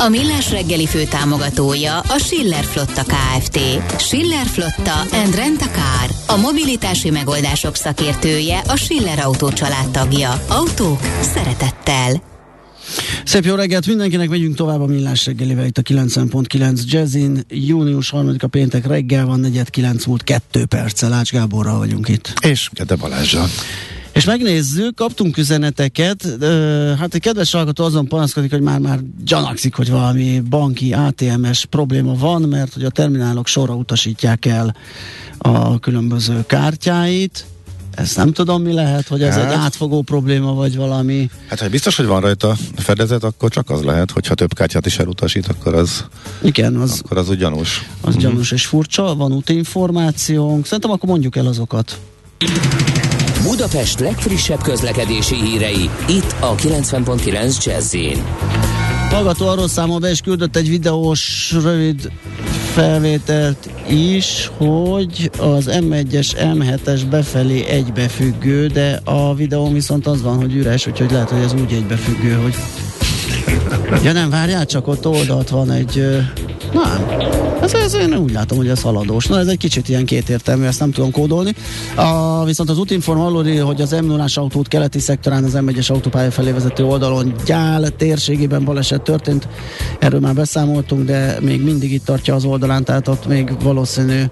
A Millás reggeli fő támogatója a Schiller Flotta KFT. Schiller Flotta and Rent a Car. A mobilitási megoldások szakértője a Schiller Autó tagja. Autók szeretettel. Szép jó reggelt mindenkinek, megyünk tovább a Millás reggelivel itt a 90.9 Jazzin. Június 3-a péntek reggel van, 4.9 múlt 2 perccel. Ács Gáborral vagyunk itt. És Gede Balázsral. És megnézzük, kaptunk üzeneteket, hát egy kedves hallgató azon panaszkodik, hogy már-már gyanakszik, hogy valami banki ATMS probléma van, mert hogy a terminálok sorra utasítják el a különböző kártyáit, ezt nem tudom, mi lehet, hogy ez hát, egy átfogó probléma, vagy valami. Hát, ha biztos, hogy van rajta fedezet, akkor csak az lehet, hogyha több kártyát is elutasít, akkor az, Igen, az, akkor az úgy gyanús. Az uh-huh. gyanús és furcsa, van útinformációnk, szerintem akkor mondjuk el azokat. Budapest legfrissebb közlekedési hírei, itt a 90.9 jazz Hallgató arról számol be, és küldött egy videós rövid felvételt is, hogy az M1-es, M7-es befelé egybefüggő, de a videó viszont az van, hogy üres, úgyhogy lehet, hogy ez úgy egybefüggő, hogy Ja nem, várjál, csak ott oldalt van egy... Nem, ez, ez, én úgy látom, hogy ez haladós. Na, ez egy kicsit ilyen kétértelmű, ezt nem tudom kódolni. A, viszont az útinform hallani, hogy az m 0 autót keleti szektorán az M1-es autópálya felé vezető oldalon gyál térségében baleset történt. Erről már beszámoltunk, de még mindig itt tartja az oldalán, tehát ott még valószínű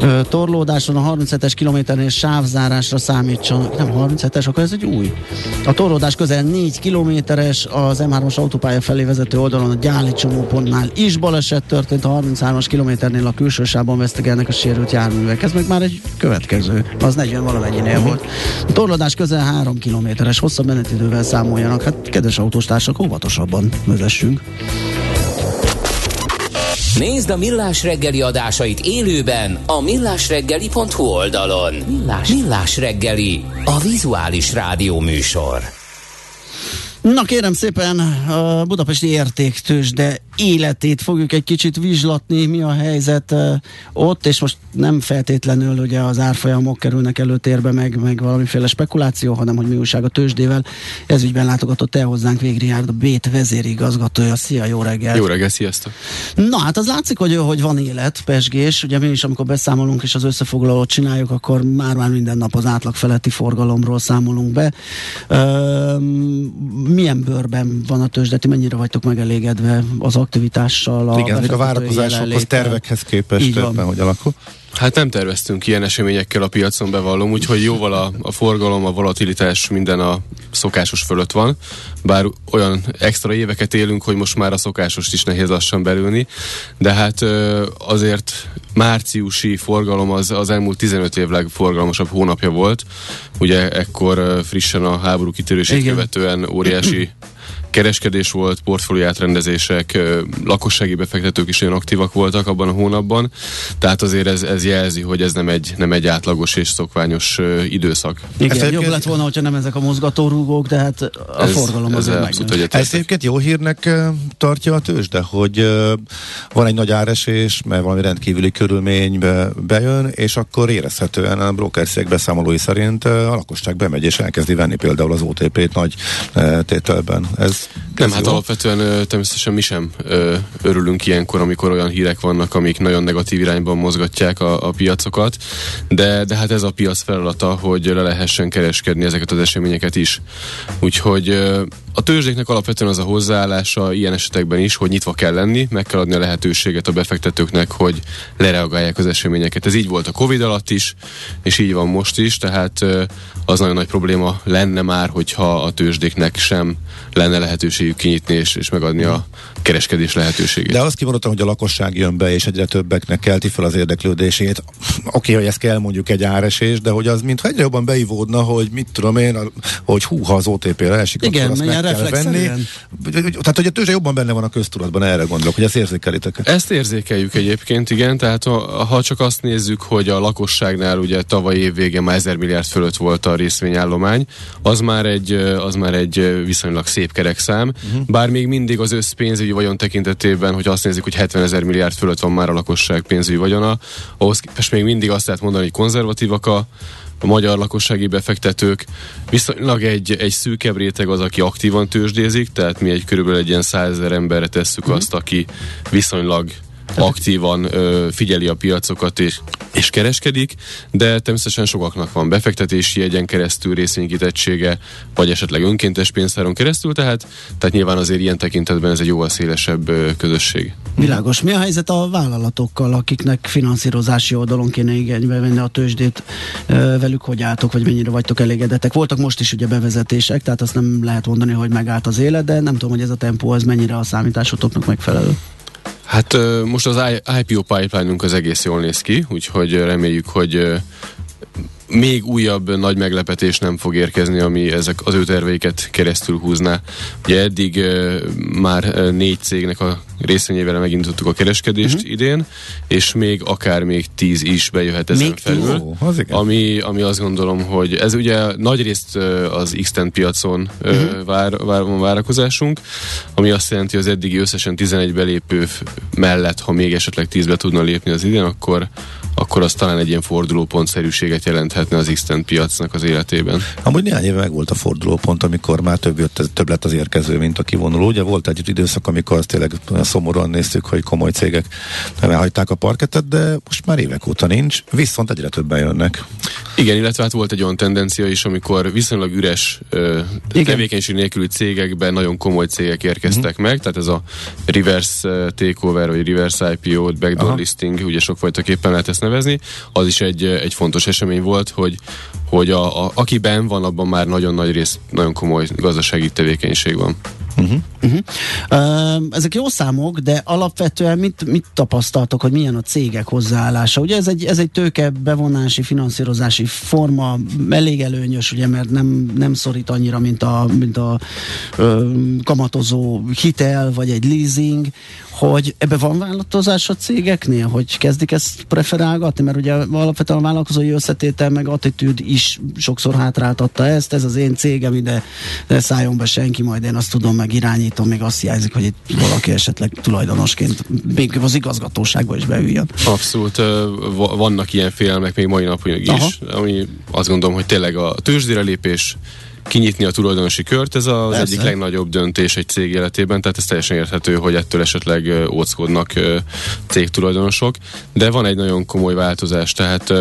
ö, torlódáson a 37-es kilométernél sávzárásra számítson. Nem 37-es, akkor ez egy új. A torlódás közel 4 kilométeres, az M3-as autópálya felé vezető oldalon a gyáli csomópontnál is baleset történt, a 33-as kilométernél a külső sávban vesztegelnek a sérült járművek. Ez meg már egy következő, az 40 valamennyinél uh-huh. volt. A torlódás közel 3 kilométeres, hosszabb menetidővel számoljanak. Hát kedves autóstársak, óvatosabban vezessünk. Nézd a Millás reggeli adásait élőben a millásreggeli.hu oldalon. Millás, Millás reggeli, a vizuális rádió műsor. Na kérem szépen, a budapesti értéktős, de életét fogjuk egy kicsit vizslatni, mi a helyzet uh, ott, és most nem feltétlenül ugye az árfolyamok kerülnek előtérbe, meg, meg valamiféle spekuláció, hanem hogy mi újság a tőzsdével. Ez ügyben látogatott el hozzánk Végriárd, a Bét vezérigazgatója. Szia, jó reggelt! Jó reggelt, sziasztok! Na hát az látszik, hogy, hogy van élet, pesgés. Ugye mi is, amikor beszámolunk és az összefoglalót csináljuk, akkor már-már minden nap az átlag feletti forgalomról számolunk be. Uh, milyen bőrben van a tőzsdeti, mennyire vagytok megelégedve az aktivitással. A Igen, a várakozásokhoz, tervekhez képest ebben, hogy alakul. Hát nem terveztünk ilyen eseményekkel a piacon, bevallom, úgyhogy jóval a, a forgalom, a volatilitás minden a szokásos fölött van, bár olyan extra éveket élünk, hogy most már a szokásost is nehéz lassan belülni, de hát azért márciusi forgalom az, az elmúlt 15 év legforgalmasabb hónapja volt, ugye ekkor frissen a háború kitörését követően óriási kereskedés volt, portfólió átrendezések, lakossági befektetők is olyan aktívak voltak abban a hónapban, tehát azért ez, ez jelzi, hogy ez nem egy, nem egy átlagos és szokványos időszak. Igen, ez jobb lett volna, hogyha nem ezek a mozgatórugók, de hát a ez, forgalom azért abszolút Ez egyébként jó hírnek tartja a tőzs, de hogy van egy nagy áresés, mert valami rendkívüli körülménybe bejön, és akkor érezhetően a brokerszék beszámolói szerint a lakosság bemegy és elkezdi venni például az OTP-t nagy tételben. Ez nem, hát alapvetően természetesen mi sem örülünk ilyenkor, amikor olyan hírek vannak, amik nagyon negatív irányban mozgatják a, a piacokat, de, de hát ez a piac feladata, hogy le lehessen kereskedni ezeket az eseményeket is. Úgyhogy a tőzsdéknek alapvetően az a hozzáállása ilyen esetekben is, hogy nyitva kell lenni, meg kell adni a lehetőséget a befektetőknek, hogy lereagálják az eseményeket. Ez így volt a Covid alatt is, és így van most is, tehát az nagyon nagy probléma lenne már, hogyha a tőzsdéknek sem lenne lehetőségük kinyitni és, és megadni a kereskedés lehetőségét. De azt kimondottam, hogy a lakosság jön be, és egyre többeknek kelti fel az érdeklődését. Oké, okay, hogy ez kell mondjuk egy áresés, de hogy az mintha egyre jobban beivódna, hogy mit tudom én, hogy hú, ha az OTP-re esik, Igen, akkor azt kell venni. Tehát, hogy a tőzsde jobban benne van a köztudatban, erre gondolok, hogy ezt érzékelitek. Ezt érzékeljük egyébként, igen, tehát ha csak azt nézzük, hogy a lakosságnál ugye tavaly év vége már 1000 milliárd fölött volt a részvényállomány, az már egy, az már egy viszonylag szép kerekszám, uh-huh. bár még mindig az összpénzügyi vagyon tekintetében, hogy azt nézzük, hogy 70 ezer milliárd fölött van már a lakosság pénzügyi vagyona, ahhoz képest még mindig azt lehet mondani, hogy konzervatívak a, a magyar lakossági befektetők. Viszonylag egy, egy szűkebb réteg az, aki aktívan tőzsdézik, tehát mi egy körülbelül egy ilyen százezer emberre tesszük mm. azt, aki viszonylag aktívan ö, figyeli a piacokat és, és kereskedik, de természetesen sokaknak van befektetési jegyen keresztül részvénykitettsége, vagy esetleg önkéntes pénztáron keresztül, tehát, tehát nyilván azért ilyen tekintetben ez egy jóval szélesebb ö, közösség. Világos. Mi a helyzet a vállalatokkal, akiknek finanszírozási oldalon kéne igénybe venni a tőzsdét? Velük hogy álltok, vagy mennyire vagytok elégedettek? Voltak most is ugye bevezetések, tehát azt nem lehet mondani, hogy megállt az élet, de nem tudom, hogy ez a tempó az mennyire a számításotoknak megfelelő. Hát most az IPO pipeline-unk az egész jól néz ki, úgyhogy reméljük, hogy még újabb nagy meglepetés nem fog érkezni, ami ezek az ő terveiket keresztül húzná. Ugye eddig uh, már négy cégnek a részvényével megindítottuk a kereskedést uh-huh. idén, és még akár még tíz is bejöhet ezen még felül. Ó, az ami, ami azt gondolom, hogy ez ugye nagy részt az x piacon uh-huh. vár, vár, van várakozásunk, ami azt jelenti, hogy az eddigi összesen 11 belépő mellett, ha még esetleg 10 be tudna lépni az idén, akkor akkor az talán egy ilyen fordulópontszerűséget jelenthetne az x piacnak az életében. Amúgy néhány éve meg volt a fordulópont, amikor már több, jött, több lett az érkező, mint a kivonuló. Ugye volt egy időszak, amikor azt tényleg szomorúan néztük, hogy komoly cégek elhagyták a parketet, de most már évek óta nincs, viszont egyre többen jönnek. Igen, illetve hát volt egy olyan tendencia is, amikor viszonylag üres ö, tevékenység nélküli cégekben nagyon komoly cégek érkeztek mm. meg, tehát ez a reverse takeover, vagy reverse IPO, backdoor Aha. listing, ugye sokfajtaképpen lehet ezt nevezni, az is egy, egy fontos esemény volt, hogy, hogy a, a, akiben van, abban már nagyon nagy rész, nagyon komoly gazdasági tevékenység van. Uh-huh. Uh-huh. Uh, ezek jó számok, de alapvetően mit, mit tapasztaltok, hogy milyen a cégek hozzáállása? Ugye ez egy, ez egy tőke bevonási, finanszírozási forma, elég előnyös, ugye, mert nem, nem szorít annyira, mint a, mint a ö, kamatozó hitel, vagy egy leasing, hogy ebbe van változás a cégeknél, hogy kezdik ezt preferálgatni, mert ugye alapvetően a vállalkozói összetétel meg attitűd is sokszor hátráltatta ezt, ez az én cégem, ide ne szálljon be senki, majd én azt tudom meg irányítom, még azt hiányzik, hogy itt valaki esetleg tulajdonosként még az igazgatóságba is beüljön. Abszolút, vannak ilyen félelmek még mai napig is, Aha. ami azt gondolom, hogy tényleg a tőzsdére lépés kinyitni a tulajdonosi kört, ez az Persze. egyik legnagyobb döntés egy cég életében, tehát ez teljesen érthető, hogy ettől esetleg óckodnak cégtulajdonosok, de van egy nagyon komoly változás, tehát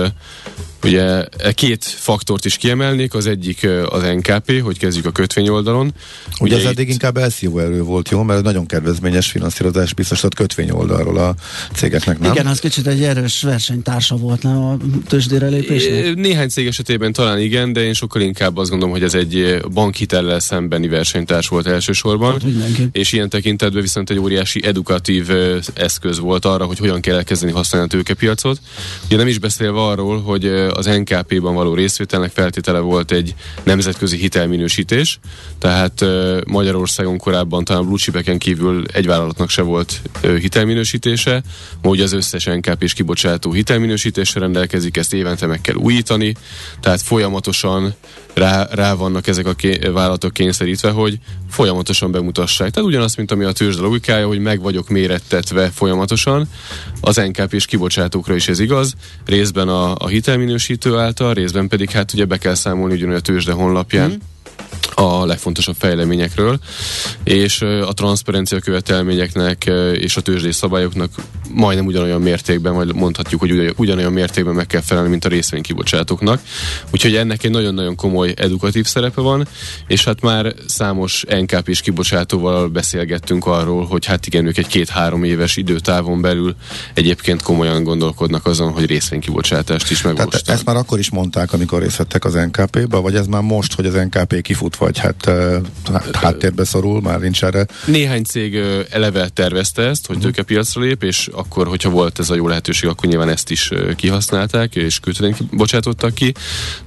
Ugye e két faktort is kiemelnék, az egyik az NKP, hogy kezdjük a kötvény oldalon. Ugye, Ugye ez eddig inkább LCO erő volt, jó? Mert nagyon kedvezményes finanszírozás biztosított kötvény oldalról a cégeknek, nem? Igen, az kicsit egy erős versenytársa volt, nem a tőzsdére lépésnek? Néhány cég esetében talán igen, de én sokkal inkább azt gondolom, hogy ez egy bankhitellel szembeni versenytárs volt elsősorban. Hát, és ilyen tekintetben viszont egy óriási edukatív eszköz volt arra, hogy hogyan kell elkezdeni használni a tőkepiacot. Ugye nem is beszélve arról, hogy az NKP-ban való részvételnek feltétele volt egy nemzetközi hitelminősítés, tehát Magyarországon korábban talán blue kívül egy vállalatnak se volt hitelminősítése, ma ugye az összes NKP és kibocsátó hitelminősítésre rendelkezik, ezt évente meg kell újítani, tehát folyamatosan rá, rá vannak ezek a ké, vállalatok kényszerítve, hogy folyamatosan bemutassák. Tehát ugyanaz, mint ami a tőzsde logikája, hogy meg vagyok mérettetve folyamatosan, az NKP és kibocsátókra is ez igaz, részben a, a hitelminősítő által, részben pedig hát ugye be kell számolni ugyanúgy a tőzsde honlapján. Mm a legfontosabb fejleményekről, és a transzparencia követelményeknek és a tőzsdés szabályoknak majdnem ugyanolyan mértékben, vagy mondhatjuk, hogy ugyanolyan mértékben meg kell felelni, mint a részvénykibocsátóknak. Úgyhogy ennek egy nagyon-nagyon komoly edukatív szerepe van, és hát már számos NKP is kibocsátóval beszélgettünk arról, hogy hát igen, ők egy két-három éves időtávon belül egyébként komolyan gondolkodnak azon, hogy részvénykibocsátást is megvalósítanak. ezt már akkor is mondták, amikor részt vettek az NKP-be, vagy ez már most, hogy az NKP kifut abszolút vagy hát háttérbe szorul, már nincs erre. Néhány cég eleve tervezte ezt, hogy uh-huh. tőkepiacra lép, és akkor, hogyha volt ez a jó lehetőség, akkor nyilván ezt is kihasználták, és kötvényt bocsátottak ki,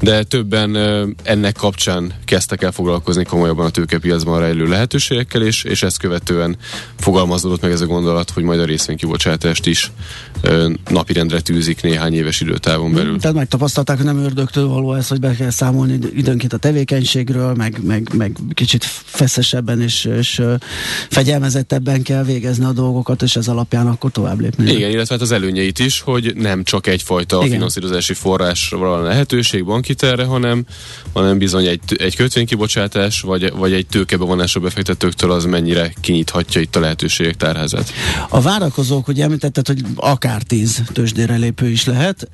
de többen ennek kapcsán kezdtek el foglalkozni komolyabban a tőkepiacban rejlő lehetőségekkel, és, és ezt követően fogalmazódott meg ez a gondolat, hogy majd a részvénykibocsátást is napirendre tűzik néhány éves időtávon belül. Tehát megtapasztalták, hogy nem ördögtől való ez, hogy be kell számolni időnként a tevékenységről, meg, meg, meg kicsit feszesebben és, és fegyelmezettebben kell végezni a dolgokat, és ez alapján akkor tovább lépni. Igen, illetve hát az előnyeit is, hogy nem csak egyfajta Igen. finanszírozási forrásra van lehetőség bankiterre, hanem, hanem bizony egy, egy kötvénykibocsátás, vagy, vagy egy tőkebevonásra befektetőktől az mennyire kinyithatja itt a lehetőségek tárházát. A várakozók, hogy említetted, hogy akár tíz tőzsdére lépő is lehet,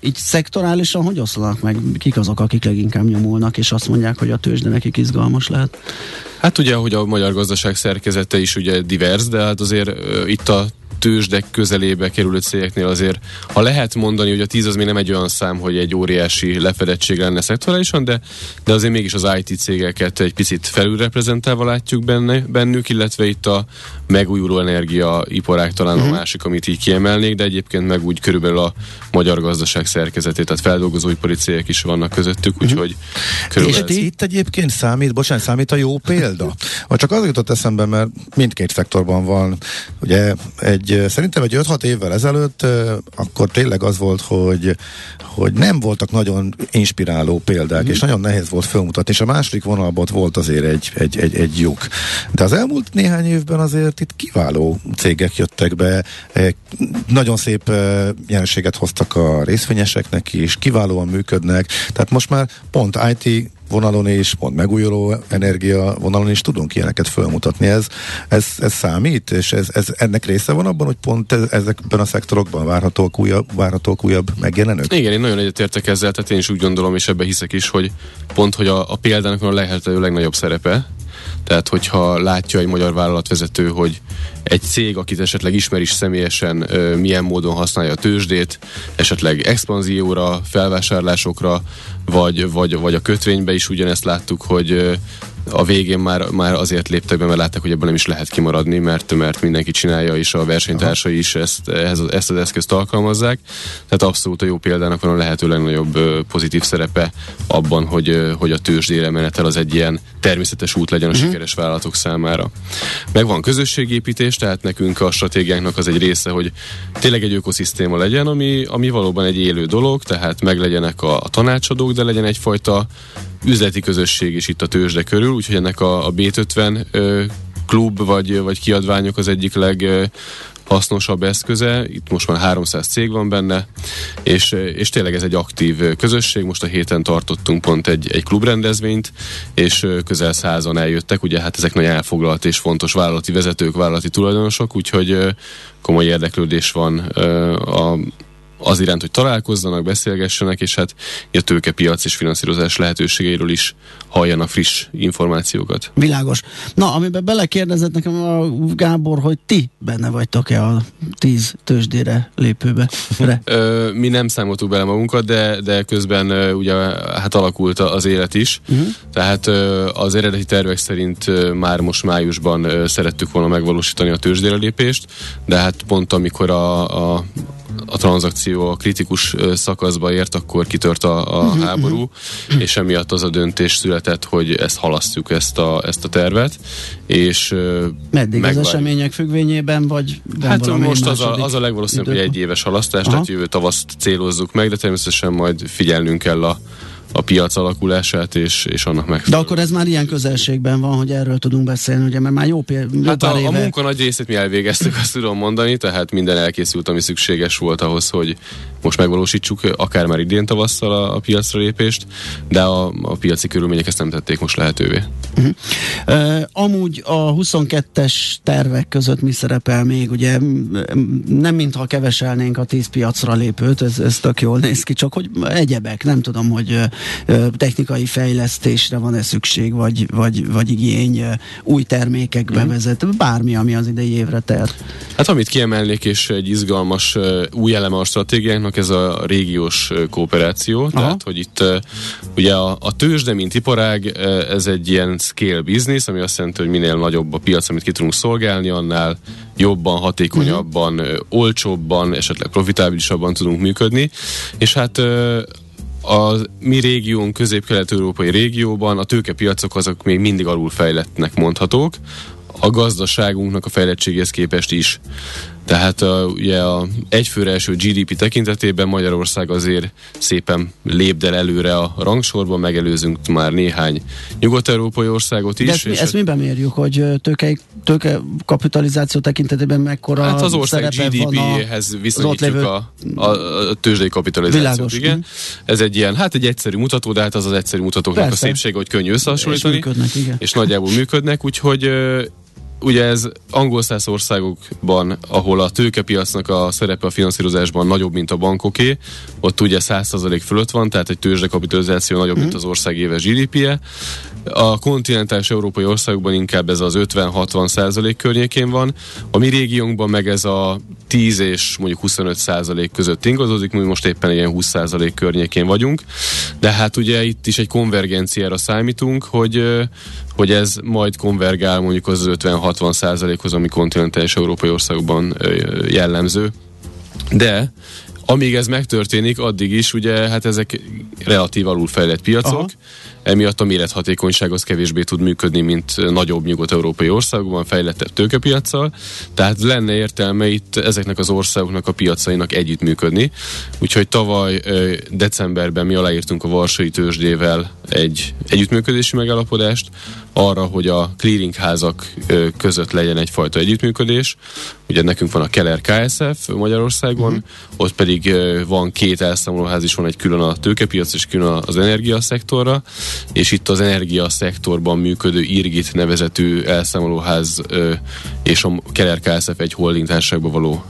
így szektorálisan hogy oszlanak meg? Kik azok, akik leginkább nyomulnak, és azt mondják, hogy a tőzsde nekik izgalmas lehet? Hát ugye, hogy a magyar gazdaság szerkezete is ugye divers, de hát azért itt a tőzsdek közelébe kerülő cégeknél azért, ha lehet mondani, hogy a 10 az még nem egy olyan szám, hogy egy óriási lefedettség lenne szektorálisan, de, de azért mégis az IT cégeket egy picit felülreprezentálva látjuk benne, bennük, illetve itt a megújuló energia iparág talán uh-huh. a mhm. másik, amit így kiemelnék, de egyébként meg úgy körülbelül a magyar gazdaság szerkezetét, tehát feldolgozóipari cégek is vannak közöttük, uh-huh. úgyhogy körülbelül... És itt egyébként számít, bocsánat, számít a jó példa? Vagy csak az jutott eszembe, mert mindkét szektorban van ugye egy szerintem egy 5-6 évvel ezelőtt akkor tényleg az volt, hogy, hogy nem voltak nagyon inspiráló példák, mm. és nagyon nehéz volt felmutatni, és a második vonalban volt azért egy, egy, egy, egy lyuk. De az elmúlt néhány évben azért itt kiváló cégek jöttek be, nagyon szép jelenséget hoztak a részvényeseknek is, kiválóan működnek, tehát most már pont IT vonalon is, pont megújuló energia vonalon is tudunk ilyeneket felmutatni. Ez, ez, ez számít, és ez, ez, ennek része van abban, hogy pont ezekben a szektorokban várhatók újabb, várhatók újabb megjelenők? Igen, én nagyon egyetértek ezzel, tehát én is úgy gondolom, és ebbe hiszek is, hogy pont, hogy a, a példának van a lehető legnagyobb szerepe, tehát, hogyha látja egy magyar vállalatvezető, hogy egy cég, akit esetleg ismer is személyesen, milyen módon használja a tőzsdét, esetleg expanzióra, felvásárlásokra, vagy, vagy, vagy a kötvénybe is ugyanezt láttuk, hogy a végén már, már azért léptek be, mert látták, hogy ebből nem is lehet kimaradni, mert, mert mindenki csinálja, és a versenytársai is ezt, ezt az eszközt alkalmazzák. Tehát abszolút a jó példának van a lehető legnagyobb pozitív szerepe abban, hogy, hogy a tőzsdére menetel az egy ilyen természetes út legyen a uh-huh. sikeres vállalatok számára. Meg van közösségépítés, tehát nekünk a stratégiánknak az egy része, hogy tényleg egy ökoszisztéma legyen, ami, ami valóban egy élő dolog, tehát meglegyenek a, a tanácsadók, de legyen egyfajta üzleti közösség is itt a tőzsde körül, úgyhogy ennek a, a B50 ö, klub vagy, vagy kiadványok az egyik leg hasznosabb eszköze. Itt most már 300 cég van benne, és, és tényleg ez egy aktív közösség. Most a héten tartottunk pont egy, egy klubrendezvényt, és közel százan eljöttek. Ugye hát ezek nagy elfoglalt és fontos vállalati vezetők, vállalati tulajdonosok, úgyhogy komoly érdeklődés van a az iránt, hogy találkozzanak, beszélgessenek, és hát a tőkepiac és finanszírozás lehetőségeiről is halljanak friss információkat. Világos. Na, amiben belekérdezett nekem a Gábor, hogy ti benne vagytok-e a tíz tőzsdére lépőbe? Mi nem számoltuk bele magunkat, de, de közben ugye hát alakult az élet is. Uh-huh. Tehát az eredeti tervek szerint már most májusban szerettük volna megvalósítani a tőzsdére lépést, de hát pont amikor a, a a tranzakció a kritikus szakaszba ért, akkor kitört a, a uh-huh, háború, uh-huh. és emiatt az a döntés született, hogy ezt halasztjuk, ezt a, ezt a tervet. És Meddig megvár... az események függvényében, vagy Hát most az a, az a legvalószínűbb, hogy egy éves halasztás, Aha. tehát jövő tavaszt célozzuk meg, de természetesen majd figyelnünk kell a a piac alakulását és, és annak meg. De akkor ez már ilyen közelségben van, hogy erről tudunk beszélni, ugye, mert már jó, jó Hát a, éve... a munka nagy részét mi elvégeztük, azt tudom mondani, tehát minden elkészült, ami szükséges volt ahhoz, hogy most megvalósítsuk akár már idén tavasszal a, a piacra lépést, de a, a piaci körülmények ezt nem tették most lehetővé. Uh-huh. Uh, amúgy a 22-es tervek között mi szerepel még? Ugye nem mintha keveselnénk a 10 piacra lépőt, ez, ez tök jól néz ki, csak hogy egyebek, nem tudom, hogy technikai fejlesztésre van-e szükség, vagy, vagy, vagy igény új termékek mm. bevezet, bármi, ami az idei évre telt. Hát amit kiemelnék, és egy izgalmas új eleme a stratégiánknak, ez a régiós kooperáció, Aha. tehát hogy itt ugye a, a tőzsde, mint iparág, ez egy ilyen scale business, ami azt jelenti, hogy minél nagyobb a piac, amit ki tudunk szolgálni, annál jobban, hatékonyabban, uh-huh. olcsóbban, esetleg profitábilisabban tudunk működni. És hát a mi régiónk, közép-kelet-európai régióban a tőkepiacok azok még mindig alulfejlettnek mondhatók, a gazdaságunknak a fejlettséghez képest is. Tehát a, ugye a egyfőre első GDP tekintetében Magyarország azért szépen lépdel előre a rangsorban, megelőzünk már néhány nyugat-európai országot is. De ezt, mi, ezt miben mérjük, hogy tőke, tőke kapitalizáció tekintetében mekkora Hát az ország GDP-hez viszonyítjuk a, a, a tőzsdei kapitalizációt. Világos. Igen. Mhm. Ez egy ilyen, hát egy egyszerű mutató, de hát az az egyszerű mutatóknak Persze. a szépsége, hogy könnyű összehasonlítani. És, működnek, igen. és nagyjából működnek, úgyhogy ugye ez angol száz országokban, ahol a tőkepiacnak a szerepe a finanszírozásban nagyobb, mint a bankoké, ott ugye 100% fölött van, tehát egy tőzsdekapitalizáció nagyobb, mm. mint az ország éves GDP-je. A kontinentális európai országokban inkább ez az 50-60 százalék környékén van. A mi régiónkban meg ez a 10 és mondjuk 25 százalék között ingadozik, mi most éppen ilyen 20 százalék környékén vagyunk. De hát ugye itt is egy konvergenciára számítunk, hogy, hogy ez majd konvergál mondjuk az 50-60 százalékhoz, ami kontinentális európai országokban jellemző. De amíg ez megtörténik, addig is ugye hát ezek relatív alulfejlett piacok, Aha emiatt a mérethatékonyság az kevésbé tud működni, mint nagyobb nyugat-európai országokban, fejlettebb tőkepiacsal, tehát lenne értelme itt ezeknek az országoknak a piacainak együttműködni. Úgyhogy tavaly decemberben mi aláírtunk a Varsai tőzsdével egy együttműködési megállapodást, arra, hogy a clearingházak között legyen egyfajta együttműködés. Ugye nekünk van a Keller KSF Magyarországon, uh-huh. ott pedig van két elszámolóház is, van egy külön a tőkepiac és külön az energiaszektorra, és itt az energiaszektorban működő Irgit nevezetű elszámolóház és a Keller KSF egy holding társaságba való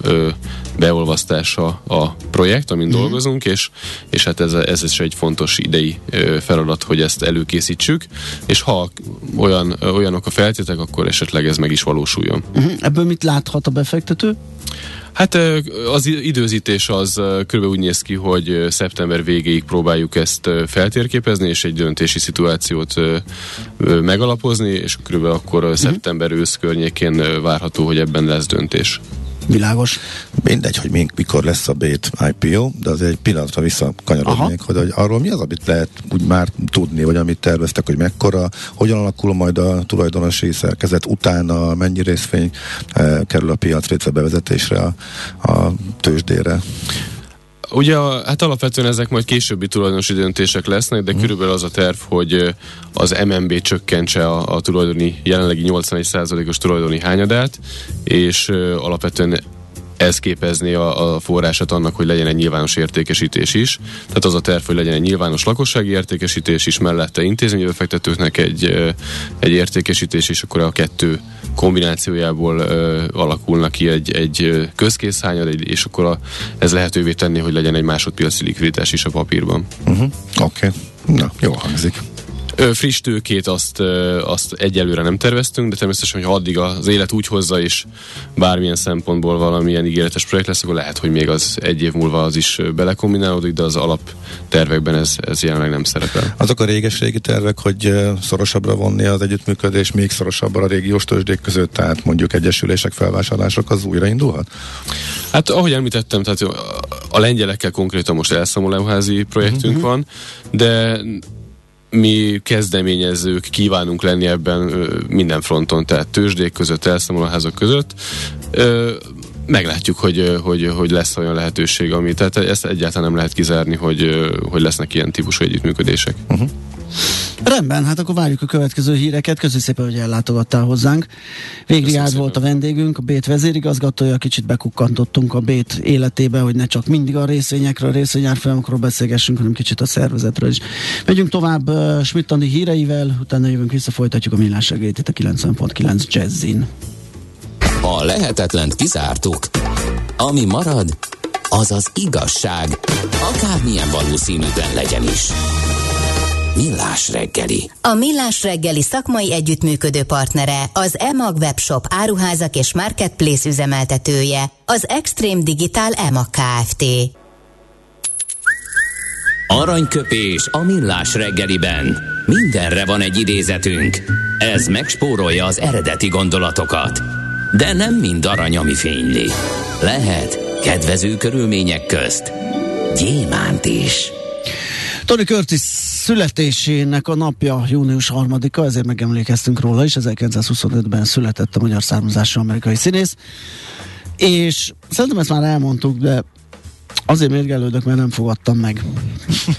beolvasztása a projekt, amin uh-huh. dolgozunk, és, és hát ez, ez is egy fontos idei feladat, hogy ezt előkészítsük, és ha olyan, olyanok a feltétek, akkor esetleg ez meg is valósuljon. Uh-huh. Ebből mit láthat a befektető? Hát az időzítés az kb. úgy néz ki, hogy szeptember végéig próbáljuk ezt feltérképezni, és egy döntési szituációt megalapozni, és kb. akkor uh-huh. szeptember ősz környékén várható, hogy ebben lesz döntés. Világos. Mindegy, hogy mink, mikor lesz a Bét IPO, de az egy pillanatra visszakanyarodnék, hogy, hogy arról mi az, amit lehet úgy már tudni, vagy amit terveztek, hogy mekkora, hogyan alakul majd a tulajdonosi szerkezet utána, mennyi részvény eh, kerül a piac bevezetésre a, a tőzsdére. Ugye hát alapvetően ezek majd későbbi tulajdonosi döntések lesznek, de mm. körülbelül az a terv, hogy az MNB csökkentse a, a tulajdoni, jelenlegi 81%-os tulajdoni hányadát, és alapvetően ez képezni a, a forrását annak, hogy legyen egy nyilvános értékesítés is. Tehát az a terv, hogy legyen egy nyilvános lakossági értékesítés is, mellette intézménybefektetőknek egy, egy értékesítés, és akkor a kettő kombinációjából ö, alakulnak ki egy, egy közkészhányad, és akkor a, ez lehetővé tenni, hogy legyen egy másodpiaci likviditás is a papírban. Uh-huh. Oké, okay. na, jó hangzik. Friss tőkét azt, azt egyelőre nem terveztünk, de természetesen, hogy addig az élet úgy hozza, és bármilyen szempontból valamilyen ígéretes projekt lesz, akkor lehet, hogy még az egy év múlva az is belekombinálódik, de az alaptervekben ez, ez jelenleg nem szerepel. Azok a réges-régi tervek, hogy szorosabbra vonni az együttműködés, még szorosabbra a régiós tőzsdék között, tehát mondjuk egyesülések, felvásárlások, az újra indulhat? Hát ahogy említettem, tehát a lengyelekkel konkrétan most elszámolóházi projektünk uh-huh. van, de mi kezdeményezők kívánunk lenni ebben minden fronton, tehát tőzsdék között, elszámolóházak között. Meglátjuk, hogy, hogy, hogy lesz olyan lehetőség, ami, tehát ezt egyáltalán nem lehet kizárni, hogy, hogy lesznek ilyen típusú együttműködések. Uh-huh. Rendben, hát akkor várjuk a következő híreket. Köszönjük szépen, hogy ellátogattál hozzánk. Végriád volt a vendégünk, a Bét vezérigazgatója. Kicsit bekukkantottunk a Bét életébe, hogy ne csak mindig a részvényekről, a részvényárfolyamokról beszélgessünk, hanem kicsit a szervezetről is. Megyünk tovább uh, Schmidt híreivel, utána jövünk vissza, folytatjuk a millás segélyt itt a 90.9 Jazzin. A lehetetlent kizártuk. Ami marad, az az igazság, akármilyen valószínűtlen legyen is. Millás reggeli. A Millás reggeli szakmai együttműködő partnere az EMAG webshop áruházak és marketplace üzemeltetője, az Extreme Digital EMAG Kft. Aranyköpés a millás reggeliben. Mindenre van egy idézetünk. Ez megspórolja az eredeti gondolatokat. De nem mind arany, ami fényli. Lehet kedvező körülmények közt gyémánt is. Tony Curtis születésének a napja június 3-a, ezért megemlékeztünk róla is. 1925-ben született a magyar származású amerikai színész. És szerintem ezt már elmondtuk, de Azért mérgelődök, mert nem fogadtam meg.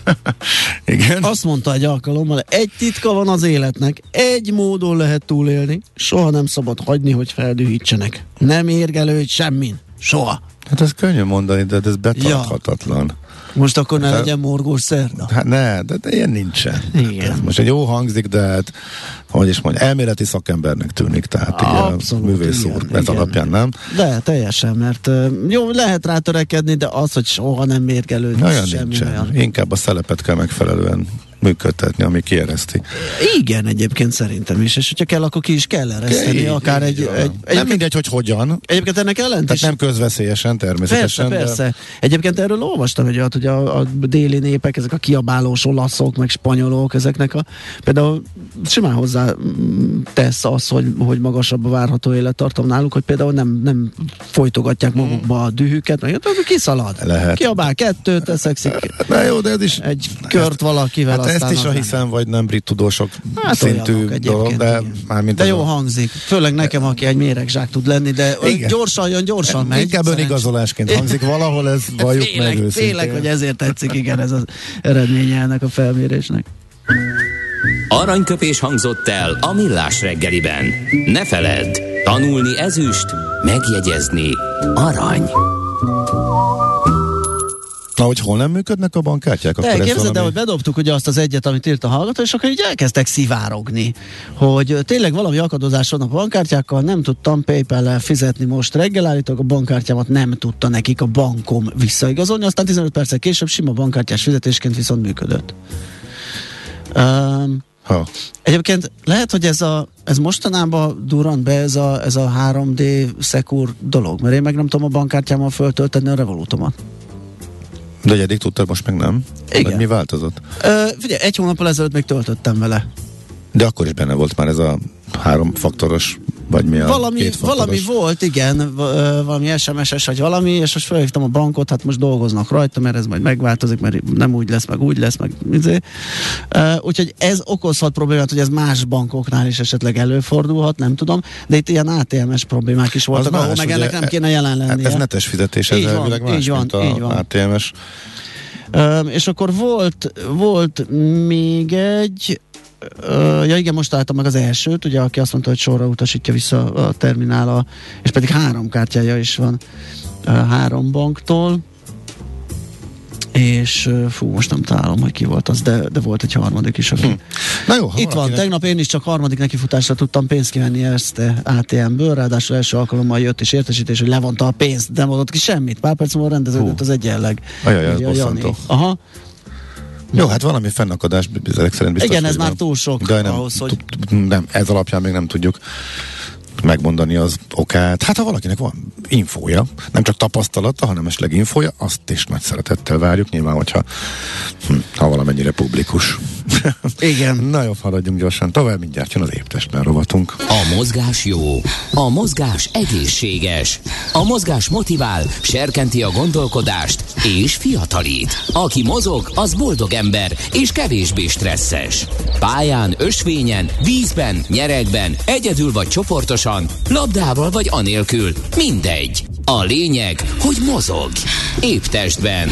Igen? Azt mondta egy alkalommal, egy titka van az életnek, egy módon lehet túlélni, soha nem szabad hagyni, hogy feldühítsenek. Nem érgelődj semmin. Soha. Hát ez könnyű mondani, de ez betarthatatlan. Ja. Most akkor ne hát, legyen morgós szerda? Hát ne, de, de ilyen nincsen. Igen. Ez most egy jó hangzik, de hát, hogy is mondja, elméleti szakembernek tűnik, tehát Abszolút, így művész úr, ez alapján nem. De teljesen, mert jó, lehet rá törekedni, de az, hogy soha nem mérgelődik. Olyan nincsen. Olyan. Inkább a szelepet kell megfelelően működtetni, ami kiereszti. Igen, egyébként szerintem is, és hogyha kell, akkor ki is kell ereszteni, Ke- akár egy, egy, egy... Nem mindegy, hogy hogyan. Egyébként ennek ellent Tehát is. nem közveszélyesen, természetesen. Persze, persze. De... Egyébként erről olvastam egy olyat, hogy a, a déli népek, ezek a kiabálós olaszok, meg spanyolok, ezeknek a például simán hozzá mm, tesz az, hogy, hogy magasabb a várható élettartam náluk, hogy például nem, nem folytogatják magukba a dühüket, meg kiszalad. Lehet. Kiabál kettőt, eszekszik. Na jó, de ez is... Egy kört valakivel. Hát ezt is a hiszem, vagy nem brit tudósok hát szintű dolog, de mármint De jó a... hangzik. Főleg nekem, aki egy méregzsák tud lenni, de igen. gyorsan jön, gyorsan megy. Inkább önigazolásként hangzik valahol, ez valljuk félek, meg őszintén. Félek, hogy ezért tetszik, igen, ez az eredménye ennek a felmérésnek. Aranyköpés hangzott el a millás reggeliben. Ne feledd, tanulni ezüst, megjegyezni arany. Na, hogy hol nem működnek a bankkártyák? Akkor De képzeld valami... hogy bedobtuk ugye azt az egyet, amit írt a hallgató, és akkor így elkezdtek szivárogni, hogy tényleg valami akadozás vannak a bankkártyákkal, nem tudtam PayPal-lel fizetni most reggel, állítólag a bankkártyámat nem tudta nekik a bankom visszaigazolni, aztán 15 perccel később sima bankkártyás fizetésként viszont működött. Um, ha. Egyébként lehet, hogy ez, a, ez mostanában durrant be ez a, ez a 3D Secure dolog, mert én meg nem tudom a bankkártyámmal föltölteni a Revolutomat. De hogy eddig tudtad, most meg nem? Igen. Vagy mi változott? Ö, figyelj, egy hónappal ezelőtt még töltöttem vele. De akkor is benne volt már ez a háromfaktoros, vagy mi a valami, valami volt, igen, valami SMS-es, vagy valami, és most felhívtam a bankot, hát most dolgoznak rajta, mert ez majd megváltozik, mert nem úgy lesz, meg úgy lesz, meg izé. Úgyhogy ez okozhat problémát, hogy ez más bankoknál is esetleg előfordulhat, nem tudom, de itt ilyen ATMS problémák is voltak, ahol meg ennek nem kéne jelen lennie. Ez netes fizetés, ez így van, más, így van, mint a így van. ATMS. Uh, és akkor volt, volt még egy, ja igen, most találtam meg az elsőt, ugye, aki azt mondta, hogy sorra utasítja vissza a terminála, és pedig három kártyája is van három banktól és fú, most nem találom, hogy ki volt az, de, de volt egy harmadik is, aki... Hm. Na jó, Itt van, tegnap én is csak harmadik nekifutásra tudtam pénzt kivenni ezt ATM-ből, ráadásul első alkalommal jött is értesítés, hogy levonta a pénzt, nem adott ki semmit. Pár perc múlva rendeződött az egyenleg. Ajaj, az Aha. Jó, hát valami fennakadás ezek szerint biztos. Igen, ez már túl sok de nem, ahhoz, hogy... Nem, ez alapján még nem tudjuk megmondani az okát. Hát ha valakinek van infója, nem csak tapasztalata, hanem esetleg infója, azt is nagy szeretettel várjuk, nyilván, hogyha hm, ha valamennyire publikus. Igen. Na jó, haladjunk gyorsan tovább, mindjárt jön az éptestben rovatunk. A mozgás jó, a mozgás egészséges, a mozgás motivál, serkenti a gondolkodást és fiatalít. Aki mozog, az boldog ember és kevésbé stresszes. Pályán, ösvényen, vízben, nyeregben, egyedül vagy csoportosan, labdával vagy anélkül, mindegy. A lényeg, hogy mozog. Épp testben.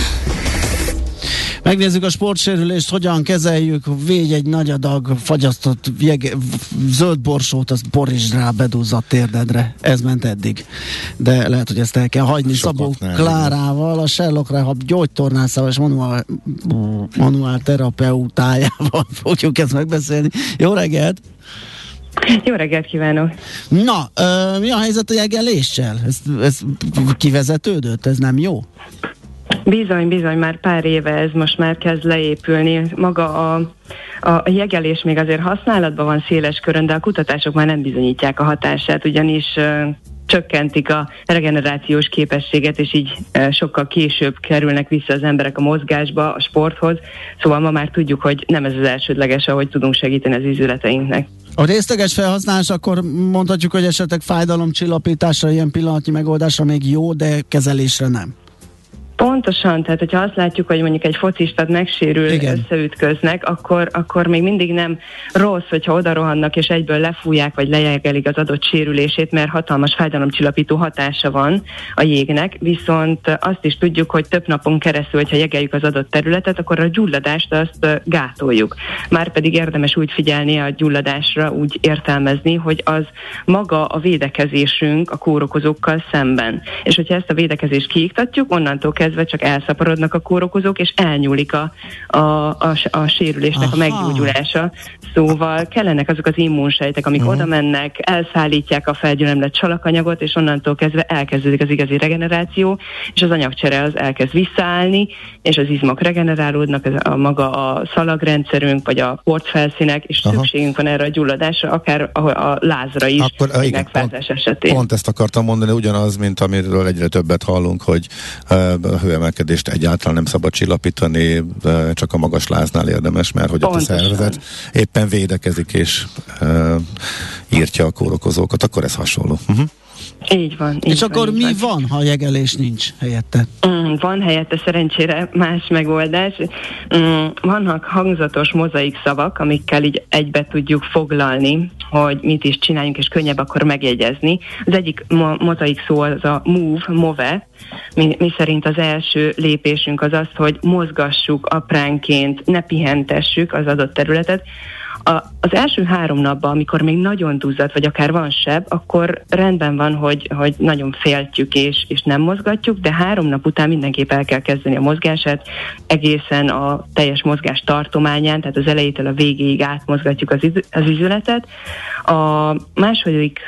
Megnézzük a sportsérülést, hogyan kezeljük. Végy egy nagy adag fagyasztott jege, zöld borsót, azt borítsd rá, bedúzza térdedre. Ez ment eddig. De lehet, hogy ezt el kell hagyni. Sokat Szabó nem. Klárával, a Sherlock Rehab gyógytornászával és manuál, manuál terapeutájával fogjuk ezt megbeszélni. Jó reggelt! Jó reggelt kívánok! Na, ö, mi a helyzet a jegeléssel? Ez, ez kivezetődött? Ez nem jó? Bizony, bizony, már pár éve ez most már kezd leépülni. Maga a, a jegelés még azért használatban van széles körön, de a kutatások már nem bizonyítják a hatását, ugyanis csökkentik a regenerációs képességet, és így sokkal később kerülnek vissza az emberek a mozgásba, a sporthoz. Szóval ma már tudjuk, hogy nem ez az elsődleges, ahogy tudunk segíteni az izületeinknek. A részleges felhasználás akkor mondhatjuk, hogy esetleg fájdalomcsillapításra, ilyen pillanatnyi megoldásra még jó, de kezelésre nem. Pontosan, tehát hogyha azt látjuk, hogy mondjuk egy focistad megsérül, Igen. összeütköznek, akkor, akkor még mindig nem rossz, hogyha oda rohannak és egyből lefújják, vagy lejegelik az adott sérülését, mert hatalmas fájdalomcsillapító hatása van a jégnek, viszont azt is tudjuk, hogy több napon keresztül, hogyha jegeljük az adott területet, akkor a gyulladást azt gátoljuk. Már pedig érdemes úgy figyelni a gyulladásra, úgy értelmezni, hogy az maga a védekezésünk a kórokozókkal szemben. És hogyha ezt a védekezést kiiktatjuk, onnantól kezdve kezdve csak elszaporodnak a kórokozók, és elnyúlik a, a, a, a sérülésnek Aha. a meggyógyulása. Szóval kellenek azok az immunsejtek, amik uh-huh. oda mennek, elszállítják a felgyülemlett salakanyagot, és onnantól kezdve elkezdődik az igazi regeneráció, és az anyagcsere az elkezd visszaállni, és az izmok regenerálódnak, ez a maga a szalagrendszerünk, vagy a portfelszínek, és Aha. szükségünk van erre a gyulladásra, akár a, a lázra is, Akkor, igen, pont, esetén. Pont ezt akartam mondani, ugyanaz, mint amiről egyre többet hallunk, hogy uh, hőemelkedést egyáltalán nem szabad csillapítani, csak a magas láznál érdemes, mert hogy Pontosan. a szervezet éppen védekezik és uh, írtja a kórokozókat, akkor ez hasonló. Uh-huh. Így van. Így És van, akkor mi van. van, ha jegelés nincs helyette? Mm, van helyette szerencsére más megoldás. Mm, vannak hangzatos mozaik szavak, amikkel így egybe tudjuk foglalni, hogy mit is csináljunk, és könnyebb akkor megjegyezni. Az egyik mo- mozaik szó az a move, move, mi, mi szerint az első lépésünk az az, hogy mozgassuk apránként, ne pihentessük az adott területet, a, az első három napban, amikor még nagyon duzzadt, vagy akár van seb, akkor rendben van, hogy, hogy nagyon féltjük és, és nem mozgatjuk, de három nap után mindenképp el kell kezdeni a mozgását, egészen a teljes mozgás tartományán, tehát az elejétől a végéig átmozgatjuk az, az izületet. A második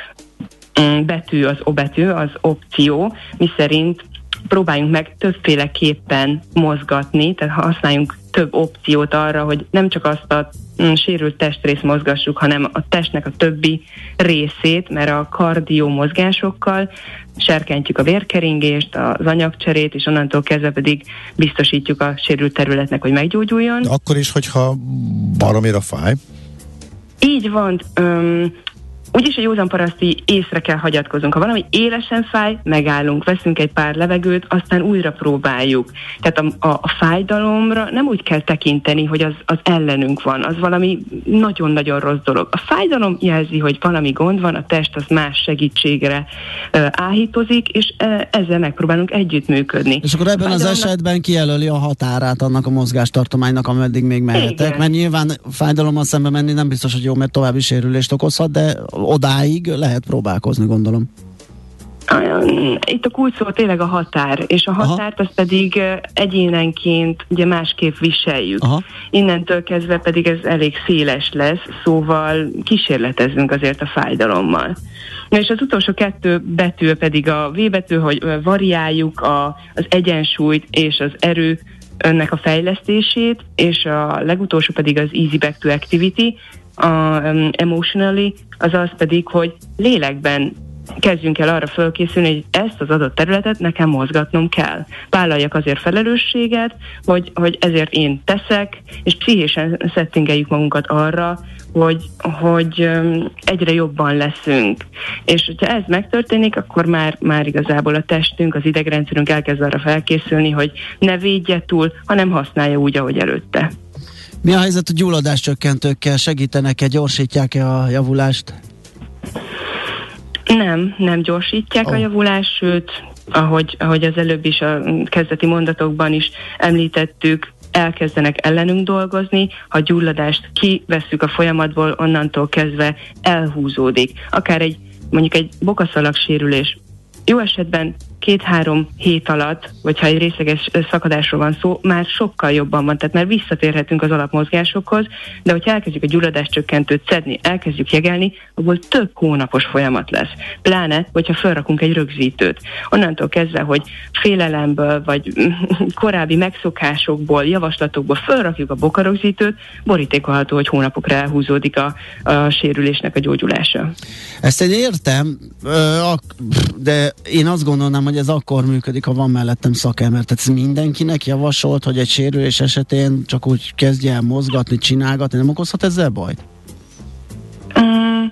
mm, betű, az obetű, az opció, mi szerint próbáljunk meg többféleképpen mozgatni, tehát használjunk több opciót arra, hogy nem csak azt a sérült testrészt mozgassuk, hanem a testnek a többi részét, mert a kardió mozgásokkal serkentjük a vérkeringést, az anyagcserét, és onnantól kezdve pedig biztosítjuk a sérült területnek, hogy meggyógyuljon. De akkor is, hogyha baromira fáj? Így van. Öm, Úgyis egy józan paraszti észre kell hagyatkozunk. Ha valami élesen fáj, megállunk, veszünk egy pár levegőt, aztán újra próbáljuk. Tehát a, a, a fájdalomra nem úgy kell tekinteni, hogy az, az ellenünk van, az valami nagyon-nagyon rossz dolog. A fájdalom jelzi, hogy valami gond van, a test az más segítségre uh, áhítozik, és uh, ezzel megpróbálunk együttműködni. És akkor ebben az esetben kijelöli a határát annak a mozgástartománynak, ameddig még mehetek, Igen. mert nyilván fájdalommal szembe menni nem biztos, hogy jó, mert további sérülést okozhat, de odáig lehet próbálkozni, gondolom. Itt a kulcs szó tényleg a határ, és a határt Aha. azt pedig egyénenként ugye másképp viseljük. Aha. Innentől kezdve pedig ez elég széles lesz, szóval kísérletezünk azért a fájdalommal. Na és az utolsó kettő betű pedig a V betű, hogy variáljuk a, az egyensúlyt és az erő önnek a fejlesztését, és a legutolsó pedig az Easy Back to Activity, a, um, emotionally, az az pedig, hogy lélekben kezdjünk el arra fölkészülni, hogy ezt az adott területet nekem mozgatnom kell. Vállaljak azért felelősséget, hogy, hogy ezért én teszek, és pszichésen szettingeljük magunkat arra, hogy, hogy egyre jobban leszünk. És hogyha ez megtörténik, akkor már, már igazából a testünk, az idegrendszerünk elkezd arra felkészülni, hogy ne védje túl, hanem használja úgy, ahogy előtte. Mi a helyzet a gyulladás csökkentőkkel? Segítenek-e, gyorsítják-e a javulást? Nem, nem gyorsítják oh. a javulást, sőt, ahogy, ahogy az előbb is a kezdeti mondatokban is említettük, elkezdenek ellenünk dolgozni, ha gyulladást kivesszük a folyamatból, onnantól kezdve elhúzódik. Akár egy mondjuk egy bokaszalag sérülés jó esetben két-három hét alatt, vagy ha egy részleges szakadásról van szó, már sokkal jobban van, tehát már visszatérhetünk az alapmozgásokhoz, de hogyha elkezdjük a gyulladáscsökkentőt szedni, elkezdjük jegelni, abból több hónapos folyamat lesz. Pláne, hogyha felrakunk egy rögzítőt. Onnantól kezdve, hogy félelemből, vagy korábbi megszokásokból, javaslatokból felrakjuk a bokarögzítőt, borítékolható, hogy hónapokra elhúzódik a, a sérülésnek a gyógyulása. Ezt egy értem, de én azt gondolnám, hogy ez akkor működik, ha van mellettem szakember. Tehát ez mindenkinek javasolt, hogy egy sérülés esetén csak úgy kezdje el mozgatni, csinálgatni, nem okozhat ezzel bajt? Mm,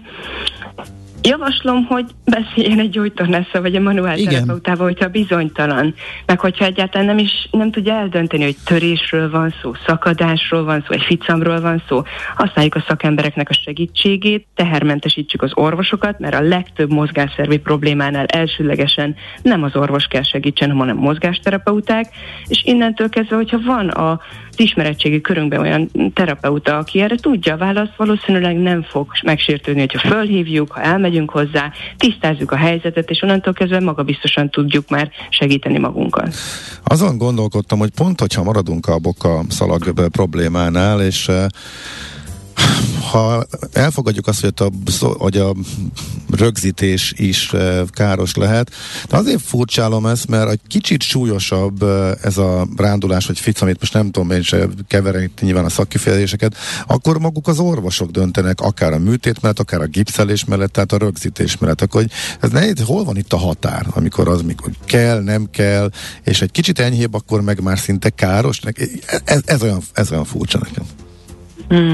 Javaslom, hogy beszéljen egy gyógytornásszal vagy a manuál terapeutával, hogyha bizonytalan, meg hogyha egyáltalán nem is nem tudja eldönteni, hogy törésről van szó, szakadásról van szó, egy ficamról van szó. Használjuk a szakembereknek a segítségét, tehermentesítsük az orvosokat, mert a legtöbb mozgásszervi problémánál elsőlegesen nem az orvos kell segítsen, hanem mozgásterapeuták, és innentől kezdve, hogyha van a ismeretségi körünkben olyan terapeuta, aki erre tudja a választ, valószínűleg nem fog megsértődni, hogyha fölhívjuk, ha elmegyünk hozzá, tisztázzuk a helyzetet, és onnantól kezdve magabiztosan tudjuk már segíteni magunkat. Azon gondolkodtam, hogy pont, hogyha maradunk a boka szalag problémánál, és ha elfogadjuk azt, hogy a, hogy a rögzítés is káros lehet, de azért furcsálom ezt, mert egy kicsit súlyosabb ez a rándulás, vagy fic, amit most nem tudom én se keverni nyilván a szakkifejezéseket, akkor maguk az orvosok döntenek, akár a műtét mellett, akár a gipszelés mellett, tehát a rögzítés mellett. Akkor hogy ez nehéz, hol van itt a határ, amikor az, mikor kell, nem kell, és egy kicsit enyhébb, akkor meg már szinte káros. Ez, ez, olyan, ez olyan furcsa nekem. Mm.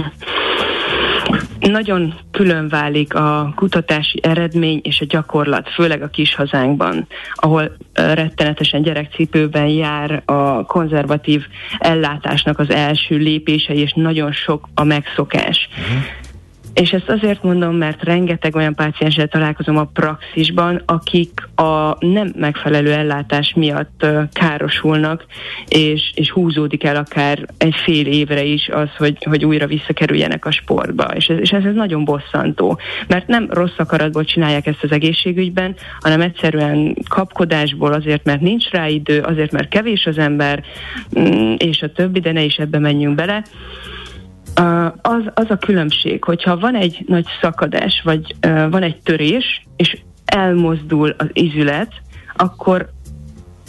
Nagyon külön válik a kutatási eredmény és a gyakorlat, főleg a kis hazánkban, ahol rettenetesen gyerekcipőben jár a konzervatív ellátásnak az első lépései, és nagyon sok a megszokás. Uh-huh. És ezt azért mondom, mert rengeteg olyan pácienssel találkozom a praxisban, akik a nem megfelelő ellátás miatt károsulnak, és, és húzódik el akár egy fél évre is az, hogy, hogy újra visszakerüljenek a sportba. És ez, és ez, ez nagyon bosszantó, mert nem rossz akaratból csinálják ezt az egészségügyben, hanem egyszerűen kapkodásból azért, mert nincs rá idő, azért, mert kevés az ember, mm, és a többi, de ne is ebbe menjünk bele az, az a különbség, hogyha van egy nagy szakadás, vagy van egy törés, és elmozdul az izület, akkor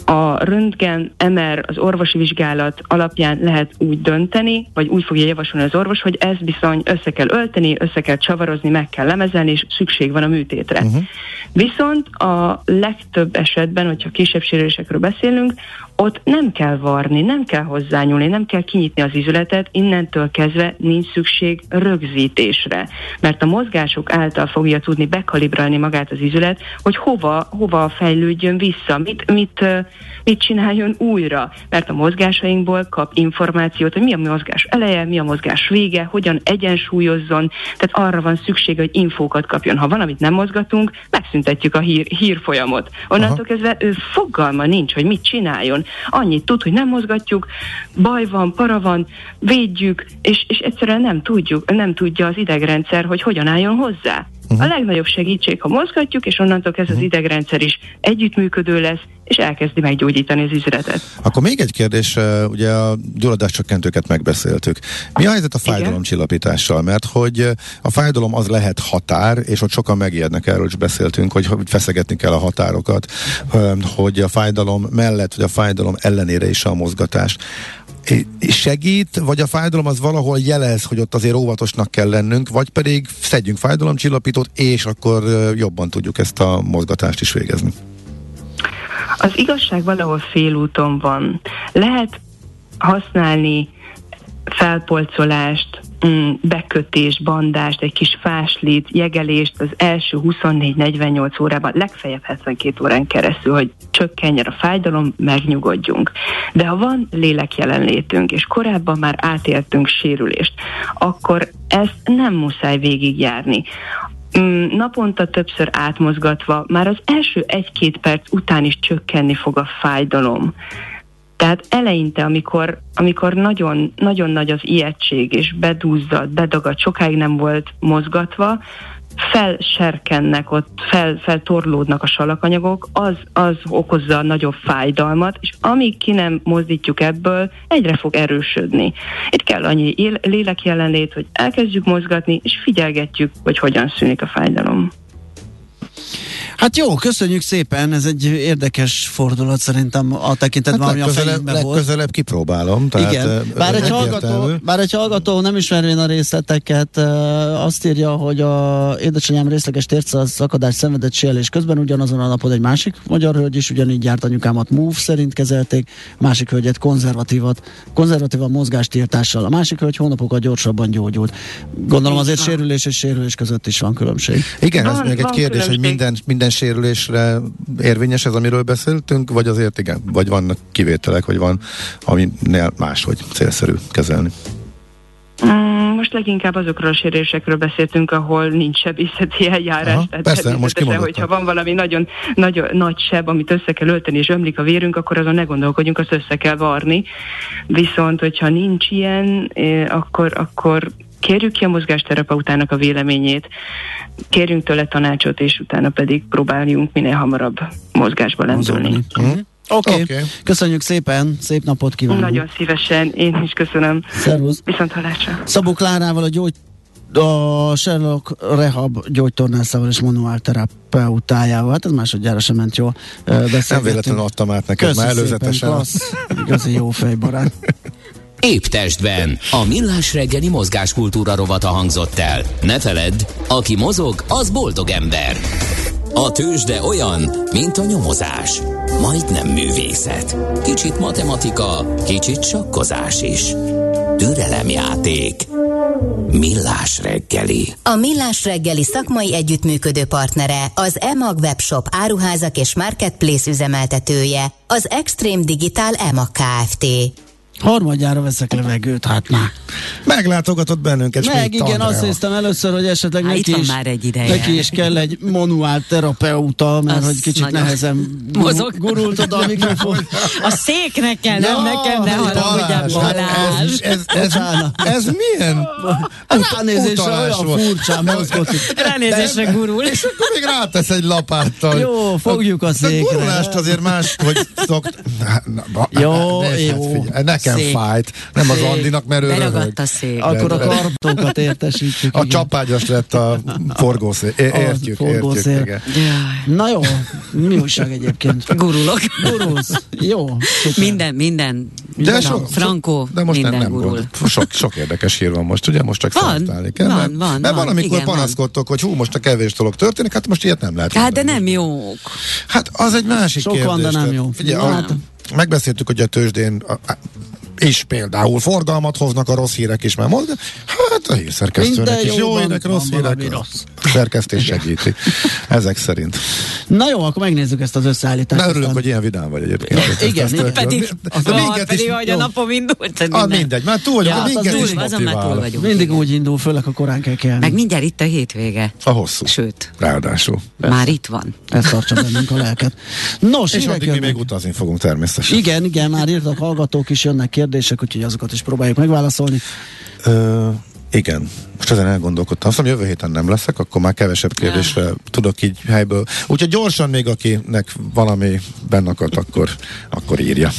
a röntgen, MR, az orvosi vizsgálat alapján lehet úgy dönteni, vagy úgy fogja javasolni az orvos, hogy ezt bizony össze kell ölteni, össze kell csavarozni, meg kell lemezelni, és szükség van a műtétre. Uh-huh. Viszont a legtöbb esetben, hogyha kisebb sérülésekről beszélünk, ott nem kell varni, nem kell hozzányúlni, nem kell kinyitni az izületet, innentől kezdve nincs szükség rögzítésre, mert a mozgások által fogja tudni bekalibrálni magát az izület, hogy hova, hova fejlődjön vissza, mit, mit, mit csináljon újra, mert a mozgásainkból kap információt, hogy mi a mozgás eleje, mi a mozgás vége, hogyan egyensúlyozzon, tehát arra van szükség, hogy infókat kapjon. Ha van, amit nem mozgatunk, megszüntetjük a hír, hírfolyamot. Onnantól Aha. kezdve ő fogalma nincs, hogy mit csináljon. Annyit tud, hogy nem mozgatjuk, baj van, para van, védjük, és, és egyszerűen nem tudjuk, nem tudja az idegrendszer, hogy hogyan álljon hozzá. Uh-huh. A legnagyobb segítség, ha mozgatjuk, és onnantól kezdve uh-huh. az idegrendszer is együttműködő lesz, és elkezdi meggyógyítani az üzletet. Akkor még egy kérdés, ugye a gyulladáscsökkentőket megbeszéltük. Mi a helyzet a fájdalomcsillapítással? Mert hogy a fájdalom az lehet határ, és ott sokan megijednek, erről is beszéltünk, hogy feszegetni kell a határokat, hogy a fájdalom mellett, vagy a fájdalom ellenére is a mozgatás segít, vagy a fájdalom az valahol jelez, hogy ott azért óvatosnak kell lennünk, vagy pedig szedjünk fájdalomcsillapítót, és akkor jobban tudjuk ezt a mozgatást is végezni. Az igazság valahol félúton van. Lehet használni felpolcolást, mm, bekötés, bandást, egy kis fáslit, jegelést az első 24-48 órában, legfeljebb 72 órán keresztül, hogy csökkenjen a fájdalom, megnyugodjunk. De ha van lélek jelenlétünk, és korábban már átéltünk sérülést, akkor ezt nem muszáj végigjárni mm, naponta többször átmozgatva, már az első egy-két perc után is csökkenni fog a fájdalom. Tehát eleinte, amikor, amikor nagyon, nagyon nagy az ijegység, és bedúzzad, bedagad, sokáig nem volt mozgatva, felserkennek, ott fel, feltorlódnak a salakanyagok, az, az okozza a nagyobb fájdalmat, és amíg ki nem mozdítjuk ebből, egyre fog erősödni. Itt kell annyi él, lélek jelenlét, hogy elkezdjük mozgatni, és figyelgetjük, hogy hogyan szűnik a fájdalom. Hát jó, köszönjük szépen, ez egy érdekes fordulat szerintem a tekintetben, hát ami a fejünkben volt. Legközelebb kipróbálom. Tehát Igen, bár egy, hallgató, bár egy hallgató nem ismervén a részleteket, azt írja, hogy a édesanyám részleges tércasz szakadás szenvedett sérülés közben ugyanazon a napon egy másik magyar hölgy is ugyanígy járt anyukámat MOVE szerint kezelték, másik hölgyet konzervatívat, konzervatívan mozgástiltással, a másik hölgy hónapokat gyorsabban gyógyult. Gondolom azért sérülés és sérülés között is van különbség. Igen, ez még egy kérdés, különbség. hogy minden, minden sérülésre érvényes ez, amiről beszéltünk, vagy azért igen, vagy vannak kivételek, vagy van, aminél máshogy célszerű kezelni? Mm, most leginkább azokról a sérülésekről beszéltünk, ahol nincs sebészeti eljárás. Aha, tehát persze, most hogyha van valami nagyon, nagyon nagy seb, amit össze kell ölteni, és ömlik a vérünk, akkor azon ne gondolkodjunk, azt össze kell varni. Viszont, hogyha nincs ilyen, eh, akkor, akkor kérjük ki a mozgásterapeutának a véleményét, kérjünk tőle tanácsot, és utána pedig próbáljunk minél hamarabb mozgásba lendülni. Mm-hmm. Oké, okay. okay. köszönjük szépen, szép napot kívánok. Nagyon szívesen, én is köszönöm. Szervusz. Viszont hallásra. Szabó Klárával a gyógy a Sherlock Rehab gyógytornászával és manuálterapeutájával, hát ez másodjára sem ment jól Nem véletlenül adtam át neked már előzetesen. Szépen, klassz, igazi jó fejbarát. Épp testben. A millás reggeli mozgáskultúra rovata hangzott el. Ne feledd, aki mozog, az boldog ember. A tőzsde olyan, mint a nyomozás. Majdnem művészet. Kicsit matematika, kicsit sakkozás is. Türelemjáték. Millás reggeli. A Millás reggeli szakmai együttműködő partnere az EMAG webshop áruházak és marketplace üzemeltetője, az Extreme Digital EMAG Kft. Harmadjára veszek levegőt, hát már. Meglátogatott bennünket. Meg igen, Andrea. azt hiszem először, hogy esetleg Há, neki, is, már egy ideje. neki is kell egy manuál terapeuta, mert az hogy kicsit nehezen mozog. gurult oda a mikrofon. A széknek kell, nem ja, nekem, ne haragudjál, Balázs. Ez, ez, ez, ez, ez milyen? Ránézésre olyan furcsán mozgott. Ránézésre gurul. És akkor még rátesz egy lapáttal. Jó, fogjuk a székre. A gurulást azért más, hogy szokt... Jó, jó. Nekem nekem fájt, nem az Andinak, mert ő Beragadt a szék. Akkor a kartókat értesítjük. A igen. csapágyas lett a forgószék. Értjük, forgószél. értjük. Na jó, mi újság egyébként? Gurulok. Gurulsz. Jó. Szuper. Minden, minden. De sok, Frankó, de most minden nem, nem gurul. Sok, sok érdekes hír van most, ugye? Most csak van, kell. Van, mert, van, mert van, amikor igen, panaszkodtok, van. hogy hú, most a kevés dolog történik, hát most ilyet nem lehet. Hát de nem jók. Hát az egy másik Sok kérdés. van, de nem jó. Figyelj, hát, megbeszéltük, hogy a tőzsdén és például forgalmat hoznak a rossz hírek is, mert mond, hát a hírszerkesztőnek is jó hírek, rossz hírek, rossz. szerkesztés segíti. Ezek szerint. Na jó, akkor megnézzük ezt az összeállítást. Na örülök, hogy ilyen vidám vagy egyébként. Ja, igen, ezt, igen. Pedig, az minket pedig, is, hogy a napom indult. Ah, mindegy, már túl vagyunk, ja, minket túl, is motivál. Mindig úgy indul, főleg a korán kell kelni. Meg mindjárt itt a hétvége. A hosszú. Sőt. Ráadásul. Már itt van. Ez tartsa bennünk a lelket. Nos, és addig mi még utazni fogunk természetesen. Igen, igen, már írtak hallgatók is, jönnek kérdések, úgyhogy azokat is próbáljuk megválaszolni. Ö, igen, most ezen elgondolkodtam. Azt mondom, jövő héten nem leszek, akkor már kevesebb kérdésre ja. tudok így helyből. Úgyhogy gyorsan még akinek valami bennakadt, akkor, akkor írja.